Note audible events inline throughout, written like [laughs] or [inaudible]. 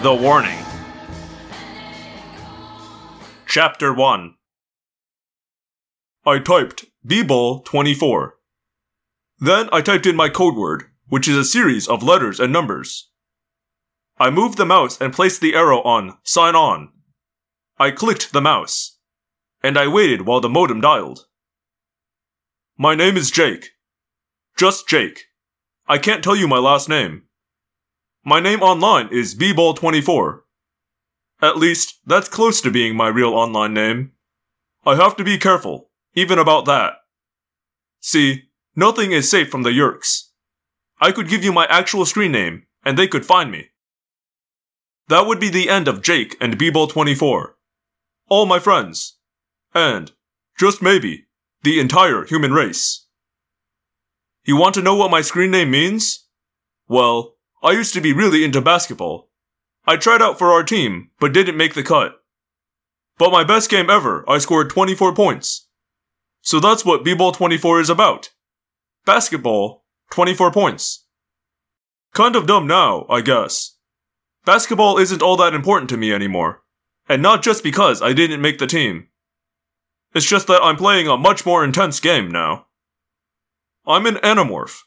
16 The Warning. Chapter 1 I typed B-Ball 24. Then I typed in my code word, which is a series of letters and numbers. I moved the mouse and placed the arrow on Sign On. I clicked the mouse, and I waited while the modem dialed. My name is Jake. Just Jake. I can't tell you my last name. My name online is bball24. At least, that's close to being my real online name. I have to be careful, even about that. See, nothing is safe from the Yeerks. I could give you my actual screen name, and they could find me. That would be the end of Jake and bball24. All my friends. And, just maybe, the entire human race. You want to know what my screen name means? Well, I used to be really into basketball. I tried out for our team, but didn't make the cut. But my best game ever, I scored 24 points. So that's what B-Ball 24 is about. Basketball, 24 points. Kind of dumb now, I guess. Basketball isn't all that important to me anymore. And not just because I didn't make the team. It's just that I'm playing a much more intense game now. I'm an Animorph.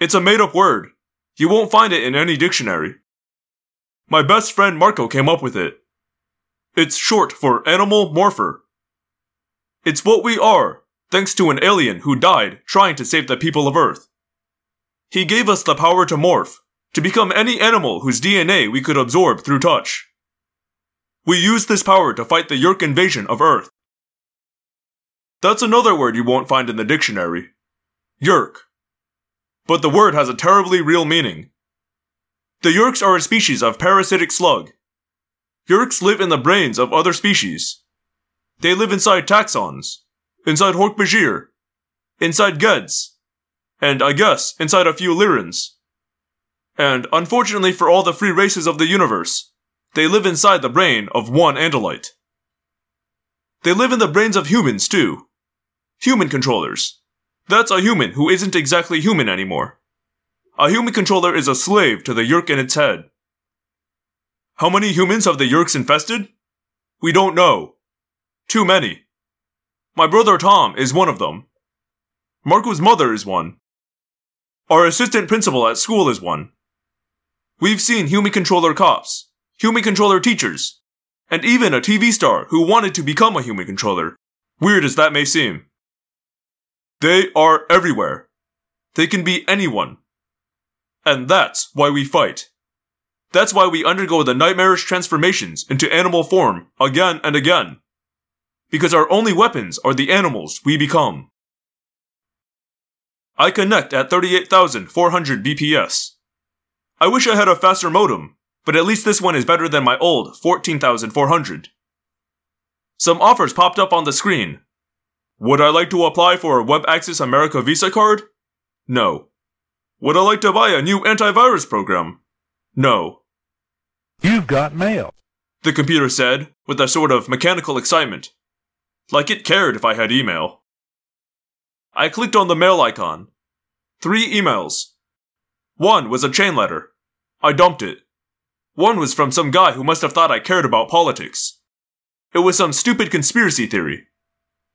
It's a made up word. You won't find it in any dictionary. My best friend Marco came up with it. It's short for animal morpher. It's what we are, thanks to an alien who died trying to save the people of Earth. He gave us the power to morph, to become any animal whose DNA we could absorb through touch. We use this power to fight the Yeerk invasion of Earth. That's another word you won't find in the dictionary. Yeerk. But the word has a terribly real meaning. The Yeerks are a species of parasitic slug. Yeerks live in the brains of other species. They live inside Taxxons, inside Hork-Bajir, inside Gedds, and I guess inside a few Lyrans. And unfortunately for all the free races of the universe, they live inside the brain of one Andalite. They live in the brains of humans too. Human controllers. That's a human who isn't exactly human anymore. A human controller is a slave to the Yeerk in its head. How many humans have the Yeerks infested? We don't know. Too many. My brother Tom is one of them. Marco's mother is one. Our assistant principal at school is one. We've seen human controller cops, human controller teachers, and even a TV star who wanted to become a human controller, weird as that may seem. They are everywhere. They can be anyone. And that's why we fight. That's why we undergo the nightmarish transformations into animal form again and again. Because our only weapons are the animals we become. I connect at 38,400 BPS. I wish I had a faster modem, but at least this one is better than my old 14,400. Some offers popped up on the screen. Would I like to apply for a Web Access America Visa card? No. Would I like to buy a new antivirus program? No. You've got mail. The computer said, with a sort of mechanical excitement. Like it cared if I had email. I clicked on the mail icon. Three emails. One was a chain letter. I dumped it. One was from some guy who must have thought I cared about politics. It was some stupid conspiracy theory.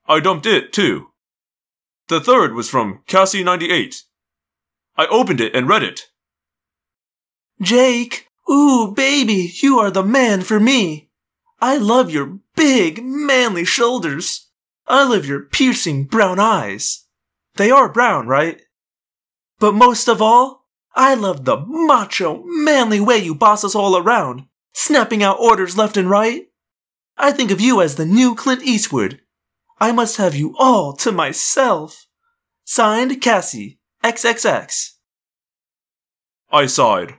I dumped it, too. The third was from Cassie98. I opened it and read it. Jake, ooh, baby, you are the man for me. I love your big, manly shoulders. I love your piercing brown eyes. They are brown, right? But most of all, I love the macho, manly way you boss us all around, snapping out orders left and right. I think of you as the new Clint Eastwood. I must have you all to myself. Signed, Cassie, XXX. I sighed.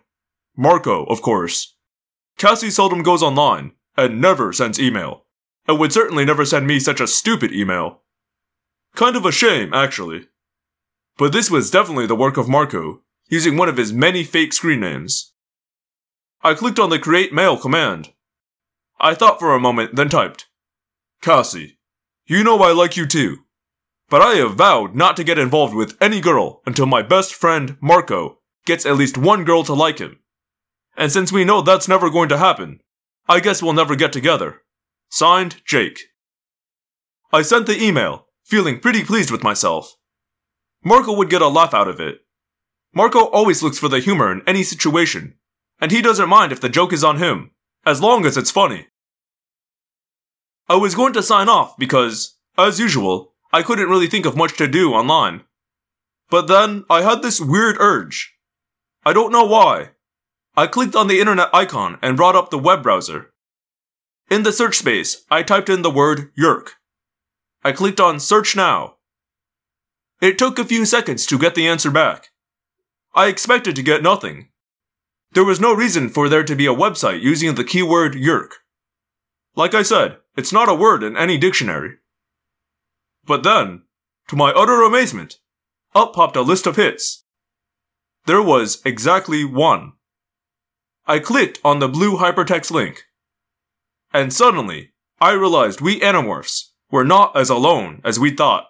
Marco, of course. Cassie seldom goes online, and never sends email, and would certainly never send me such a stupid email. Kind of a shame, actually. But this was definitely the work of Marco, using one of his many fake screen names. I clicked on the create mail command. I thought for a moment, then typed, Cassie, you know I like you too. But I have vowed not to get involved with any girl until my best friend, Marco, gets at least one girl to like him. And since we know that's never going to happen, I guess we'll never get together. Signed, Jake. I sent the email, feeling pretty pleased with myself. Marco would get a laugh out of it. Marco always looks for the humor in any situation, and he doesn't mind if the joke is on him, as long as it's funny. I was going to sign off because, as usual, I couldn't really think of much to do online. But then I had this weird urge. I don't know why. I clicked on the internet icon and brought up the web browser. In the search space, I typed in the word Yeerk. I clicked on Search Now. It took a few seconds to get the answer back. I expected to get nothing. There was no reason for there to be a website using the keyword Yeerk. Like I said, it's not a word in any dictionary. But then, to my utter amazement, up popped a list of hits. There was exactly one. I clicked on the blue hypertext link. And suddenly, I realized we Animorphs were not as alone as we thought.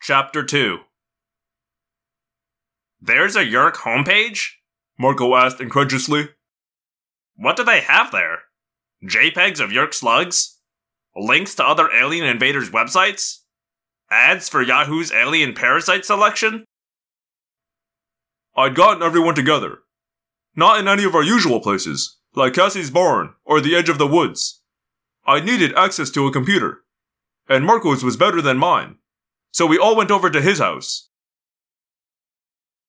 Chapter 2 There's a Yeerk homepage? Marco asked incredulously. What do they have there? JPEGs of Yeerk slugs? Links to other alien invaders' websites? Ads for Yahoo's alien parasite selection? I'd gotten everyone together. Not in any of our usual places, like Cassie's barn or the edge of the woods. I needed access to a computer, and Marco's was better than mine, so we all went over to his house.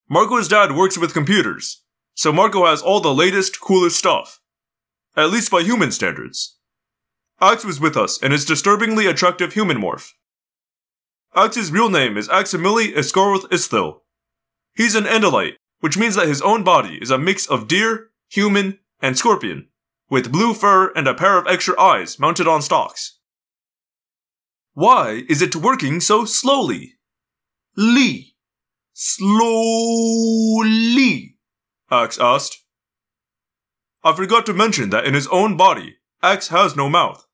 Marco's dad works with computers, so Marco has all the latest, coolest stuff. At least by human standards. Axe was with us in his disturbingly attractive human morph. Axe's real name is Aximili Esgarrouth Isthill. He's an Andalite, which means that his own body is a mix of deer, human, and scorpion, with blue fur and a pair of extra eyes mounted on stalks. Why is it working so slowly? Lee. Slowly, Axe asked. I forgot to mention that in his own body, Axe has no mouth.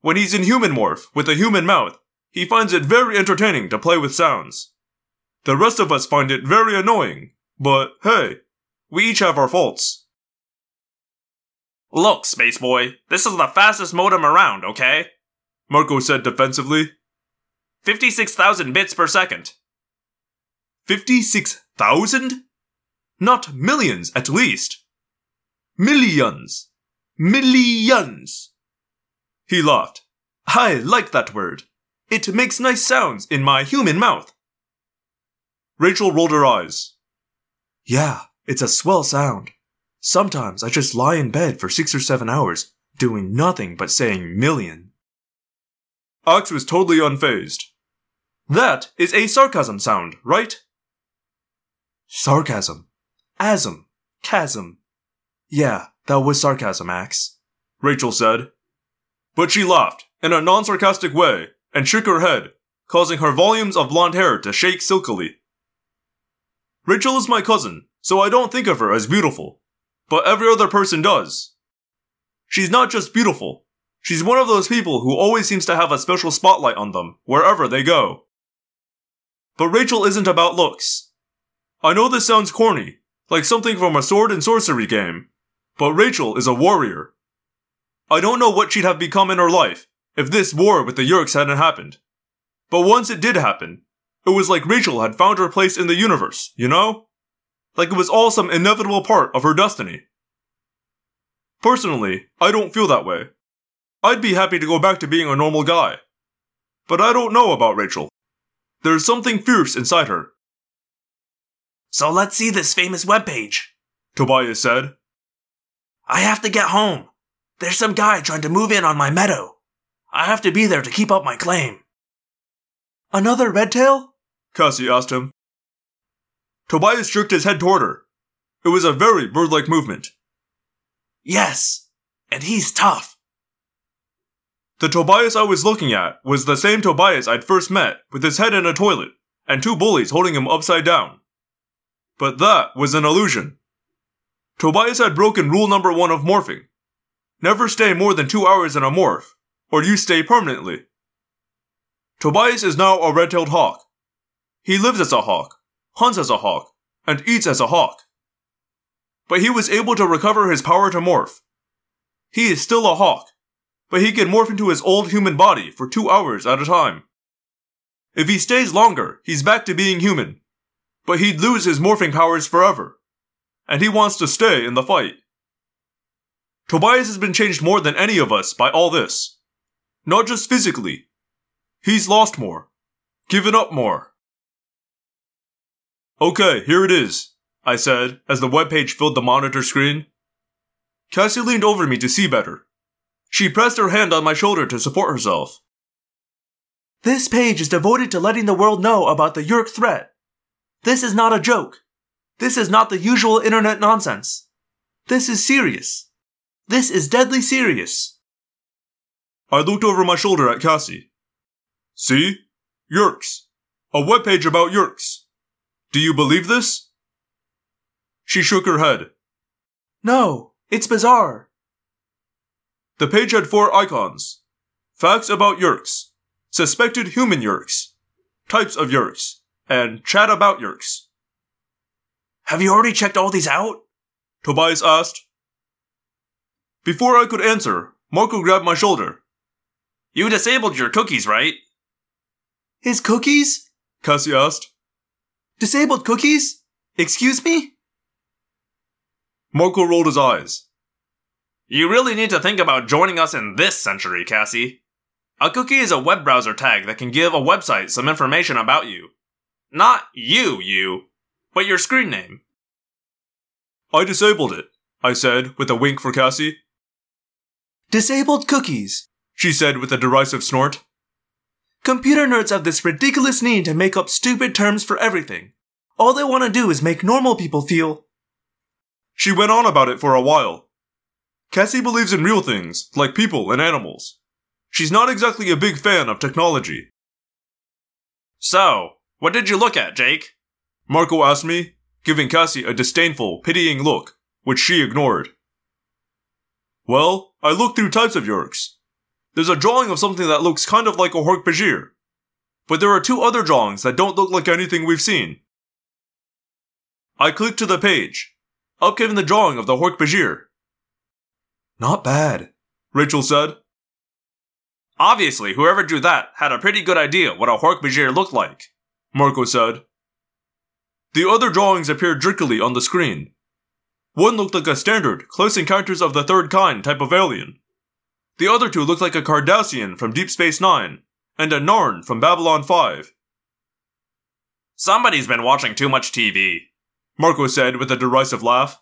When he's in human morph with a human mouth, he finds it very entertaining to play with sounds. The rest of us find it very annoying, but hey, we each have our faults. Look, Space Boy, this is the fastest modem around, okay? Marco said defensively. 56,000 bits per second. 56,000? Not millions, at least. Millions. Millions. He laughed. I like that word. It makes nice sounds in my human mouth. Rachel rolled her eyes. Yeah, it's a swell sound. Sometimes I just lie in bed for six or seven hours, doing nothing but saying million. Ax was totally unfazed. That is a sarcasm sound, right? Sarcasm. Asm. Chasm. Yeah, that was sarcasm, Axe. Rachel said. But she laughed, in a non sarcastic way, and shook her head, causing her volumes of blonde hair to shake silkily. Rachel is my cousin, so I don't think of her as beautiful, but every other person does. She's not just beautiful, she's one of those people who always seems to have a special spotlight on them wherever they go. But Rachel isn't about looks. I know this sounds corny, like something from a sword and sorcery game, but Rachel is a warrior. I don't know what she'd have become in her life if this war with the Yeerks hadn't happened. But once it did happen, it was like Rachel had found her place in the universe, you know? Like it was all some inevitable part of her destiny. Personally, I don't feel that way. I'd be happy to go back to being a normal guy. But I don't know about Rachel. There's something fierce inside her. So let's see this famous webpage. Tobias said. I have to get home. There's some guy trying to move in on my meadow. I have to be there to keep up my claim. Another redtail? Cassie asked him. Tobias jerked his head toward her. It was a very bird-like movement. Yes, and he's tough. The Tobias I was looking at was the same Tobias I'd first met, with his head in a toilet, and two bullies holding him upside down. But that was an illusion. Tobias had broken rule number one of morphing. Never stay more than two hours in a morph, or you stay permanently. Tobias is now a red-tailed hawk. He lives as a hawk, hunts as a hawk, and eats as a hawk. But he was able to recover his power to morph. He is still a hawk, but he can morph into his old human body for two hours at a time. If he stays longer, he's back to being human, but he'd lose his morphing powers forever, and he wants to stay in the fight. Tobias has been changed more than any of us by all this. Not just physically. He's lost more. Given up more. Okay, here it is, I said as the webpage filled the monitor screen. Cassie leaned over me to see better. She pressed her hand on my shoulder to support herself. This page is devoted to letting the world know about the Yeerk threat. This is not a joke. This is not the usual internet nonsense. This is serious. This is deadly serious. I looked over my shoulder at Cassie. See? Yeerks. A webpage about Yeerks. Do you believe this? She shook her head. No, it's bizarre. The page had four icons. Facts about Yeerks. Suspected human Yeerks. Types of Yeerks. And chat about Yeerks. Have you already checked all these out? Tobias asked. Before I could answer, Marco grabbed my shoulder. You disabled your cookies, right? His cookies? Cassie asked. Disabled cookies? Excuse me? Marco rolled his eyes. You really need to think about joining us in this century, Cassie. A cookie is a web browser tag that can give a website some information about you. Not you, you, but your screen name. I disabled it, I said with a wink for Cassie. Disabled cookies, she said with a derisive snort. Computer nerds have this ridiculous need to make up stupid terms for everything. All they want to do is make normal people feel. She went on about it for a while. Cassie believes in real things, like people and animals. She's not exactly a big fan of technology. So, what did you look at, Jake? Marco asked me, giving Cassie a disdainful, pitying look, which she ignored. Well, I looked through types of Yeerks. There's a drawing of something that looks kind of like a Hork-Bajir. But there are two other drawings that don't look like anything we've seen. I clicked to the page. Up came the drawing of the Hork-Bajir. Not bad, Rachel said. Obviously, whoever drew that had a pretty good idea what a Hork-Bajir looked like, Marco said. The other drawings appeared jerkily on the screen. One looked like a standard, close encounters of the third kind type of alien. The other two looked like a Cardassian from Deep Space Nine and a Narn from Babylon 5. Somebody's been watching too much TV, Marco said with a derisive laugh.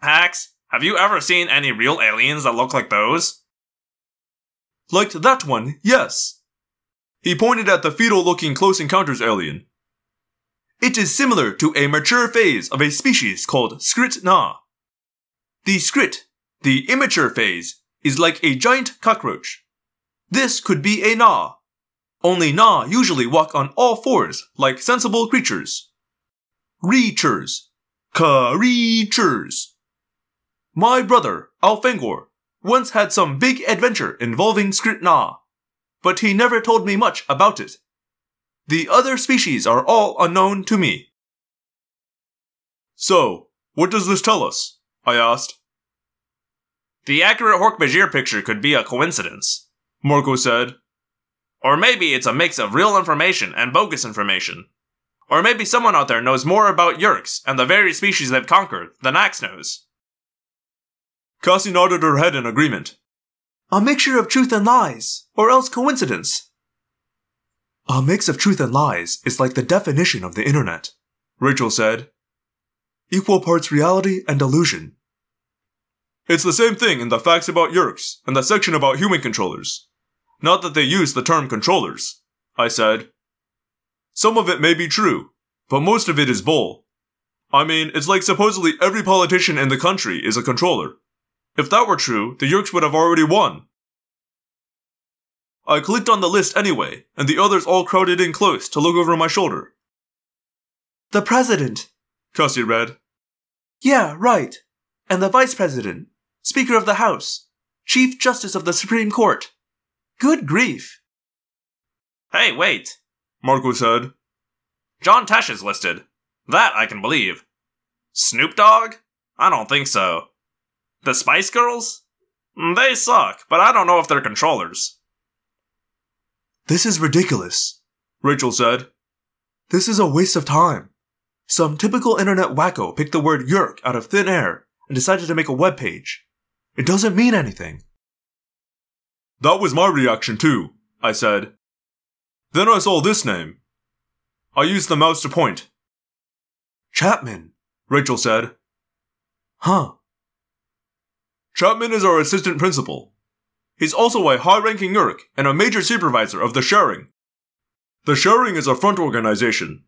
Hax, have you ever seen any real aliens that look like those? Like that one, yes. He pointed at the fetal looking Close Encounters alien. It is similar to a mature phase of a species called Skrit Na. The Skrit, the immature phase, is like a giant cockroach. This could be a Na. Only Na usually walk on all fours like sensible creatures. Reachers. Creatures. My brother, Elfangor, once had some big adventure involving Skrit Na, but he never told me much about it. The other species are all unknown to me. So, what does this tell us? I asked. The accurate Hork-Bajir picture could be a coincidence, Marco said. Or maybe it's a mix of real information and bogus information. Or maybe someone out there knows more about Yeerks and the various species they've conquered than Axe knows. Cassie nodded her head in agreement. A mixture of truth and lies, or else coincidence. A mix of truth and lies is like the definition of the internet, Rachel said. Equal parts reality and illusion. It's the same thing in the facts about Yeerks and the section about human controllers. Not that they use the term controllers, I said. Some of it may be true, but most of it is bull. I mean, it's like supposedly every politician in the country is a controller. If that were true, the Yeerks would have already won. I clicked on the list anyway, and the others all crowded in close to look over my shoulder. The president. Cassie read. Yeah, right. And the vice president. Speaker of the House, Chief Justice of the Supreme Court. Good grief. Hey, wait, Marco said. John Tesh is listed. That I can believe. Snoop Dogg? I don't think so. The Spice Girls? Mm, They suck, but I don't know if they're controllers. This is ridiculous, Rachel said. This is a waste of time. Some typical internet wacko picked the word Yeerk out of thin air and decided to make a web page. It doesn't mean anything. That was my reaction too, I said. Then I saw this name. I used the mouse to point. Chapman, Rachel said. huh? Chapman is our assistant principal. He's also a high ranking Yeerk and a major supervisor of the Sharing. The Sharing is a front organization.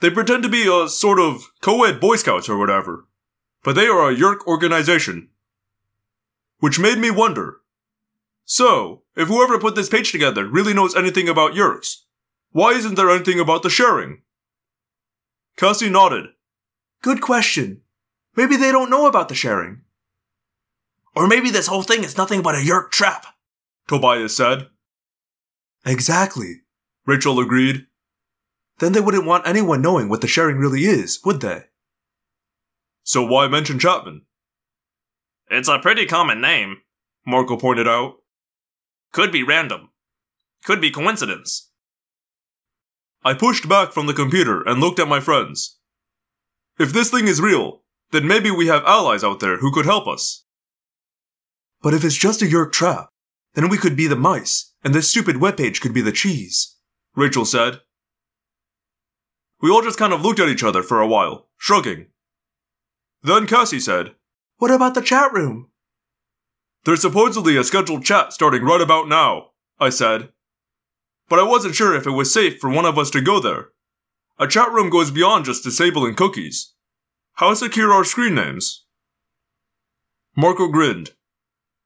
They pretend to be a sort of co ed Boy Scouts or whatever, but they are a Yeerk organization. Which made me wonder so, if whoever put this page together really knows anything about Yeerks, why isn't there anything about the Sharing? Cassie nodded. Good question. Maybe they don't know about the sharing. Or maybe this whole thing is nothing but a Yeerk trap. Tobias said. Exactly. Rachel agreed. Then they wouldn't want anyone knowing what the sharing really is, would they? So why mention Chapman? It's a pretty common name. Marco pointed out. Could be random. Could be coincidence. I pushed back from the computer and looked at my friends. If this thing is real, then maybe we have allies out there who could help us. But if it's just a Yeerk trap, then we could be the mice, and this stupid webpage could be the cheese. Rachel said. We all just kind of looked at each other for a while, shrugging. Then Cassie said, What about the chat room? There's supposedly a scheduled chat starting right about now, I said. But I wasn't sure if it was safe for one of us to go there. A chat room goes beyond just disabling cookies. How secure are screen names? Marco grinned.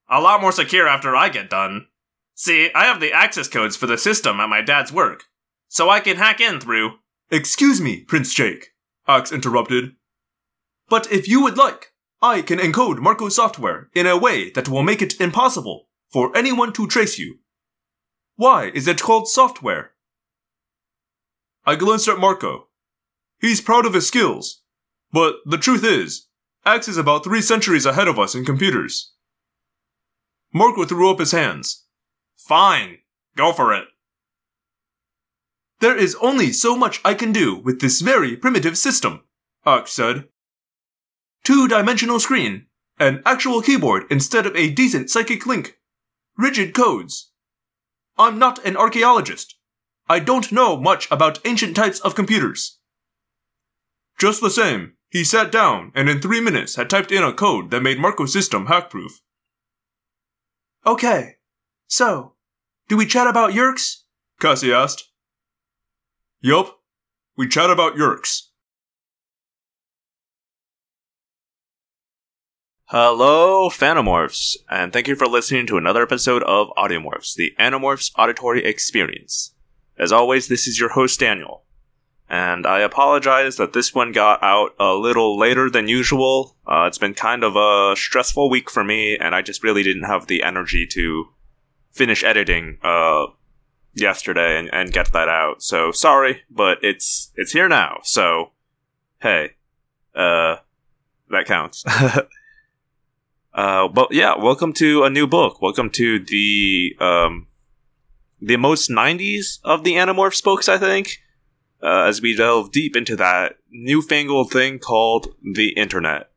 A lot more secure after I get done. See, I have the access codes for the system at my dad's work, so I can hack in through. Excuse me, Prince Jake. Axe interrupted. But if you would like, I can encode Marco's software in a way that will make it impossible for anyone to trace you. Why is it called software? I glanced at Marco. He's proud of his skills, but the truth is, Axe is about three centuries ahead of us in computers. Marco threw up his hands. Fine, go for it. There is only so much I can do with this very primitive system, Axe said. two dimensional screen, an actual keyboard instead of a decent psychic link, rigid codes. I'm not an archaeologist. I don't know much about ancient types of computers. Just the same, he sat down and in three minutes had typed in a code that made Marco's system hack-proof. Okay, so, do we chat about Yeerks? Cassie asked. Yup, we chat about Yeerks. Hello, Phantomorphs, and thank you for listening to another episode of Audiomorphs, the Animorphs Auditory Experience. As always, this is your host, Daniel. And I apologize that this one got out a little later than usual. Uh, it's been kind of a stressful week for me, and I just really didn't have the energy to finish editing uh, yesterday and, and get that out. So sorry, but it's it's here now. So hey, uh, that counts. [laughs] Uh, but yeah, welcome to a new book. Welcome to the um, the most '90s of the Animorphs books, I think. Uh, as we delve deep into that newfangled thing called the internet.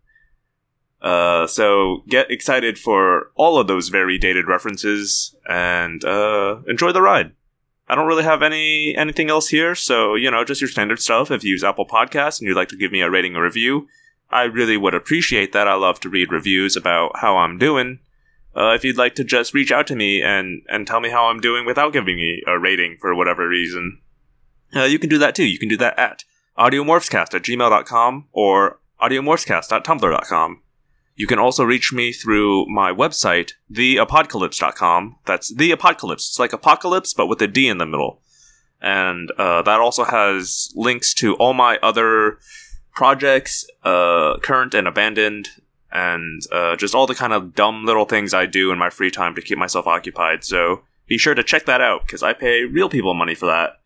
Uh, so get excited for all of those very dated references and uh, enjoy the ride. I don't really have any anything else here, so you know, just your standard stuff. If you use Apple Podcasts and you'd like to give me a rating or review, I really would appreciate that. I love to read reviews about how I'm doing. Uh, if you'd like to just reach out to me and, and tell me how I'm doing without giving me a rating for whatever reason, uh, you can do that too. You can do that at audiomorphscast at gmail.com or audiomorphscast.tumblr.com. You can also reach me through my website, theapocalypse.com. That's the apocalypse. It's like apocalypse, but with a D in the middle. And uh, that also has links to all my other projects, uh, current and abandoned, and uh, just all the kind of dumb little things I do in my free time to keep myself occupied. So be sure to check that out because I pay real people money for that.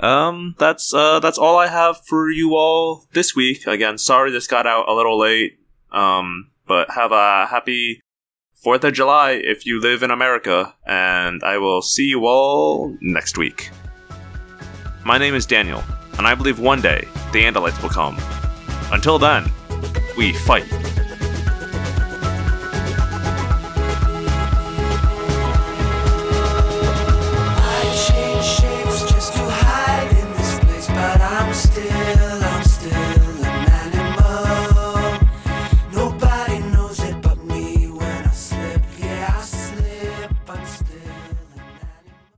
Um, that's uh, that's all I have for you all this week. Again, sorry this got out a little late. Um, but have a happy Fourth of July if you live in America, and I will see you all next week. My name is Daniel, and I believe one day the Andalites will come. Until then, we fight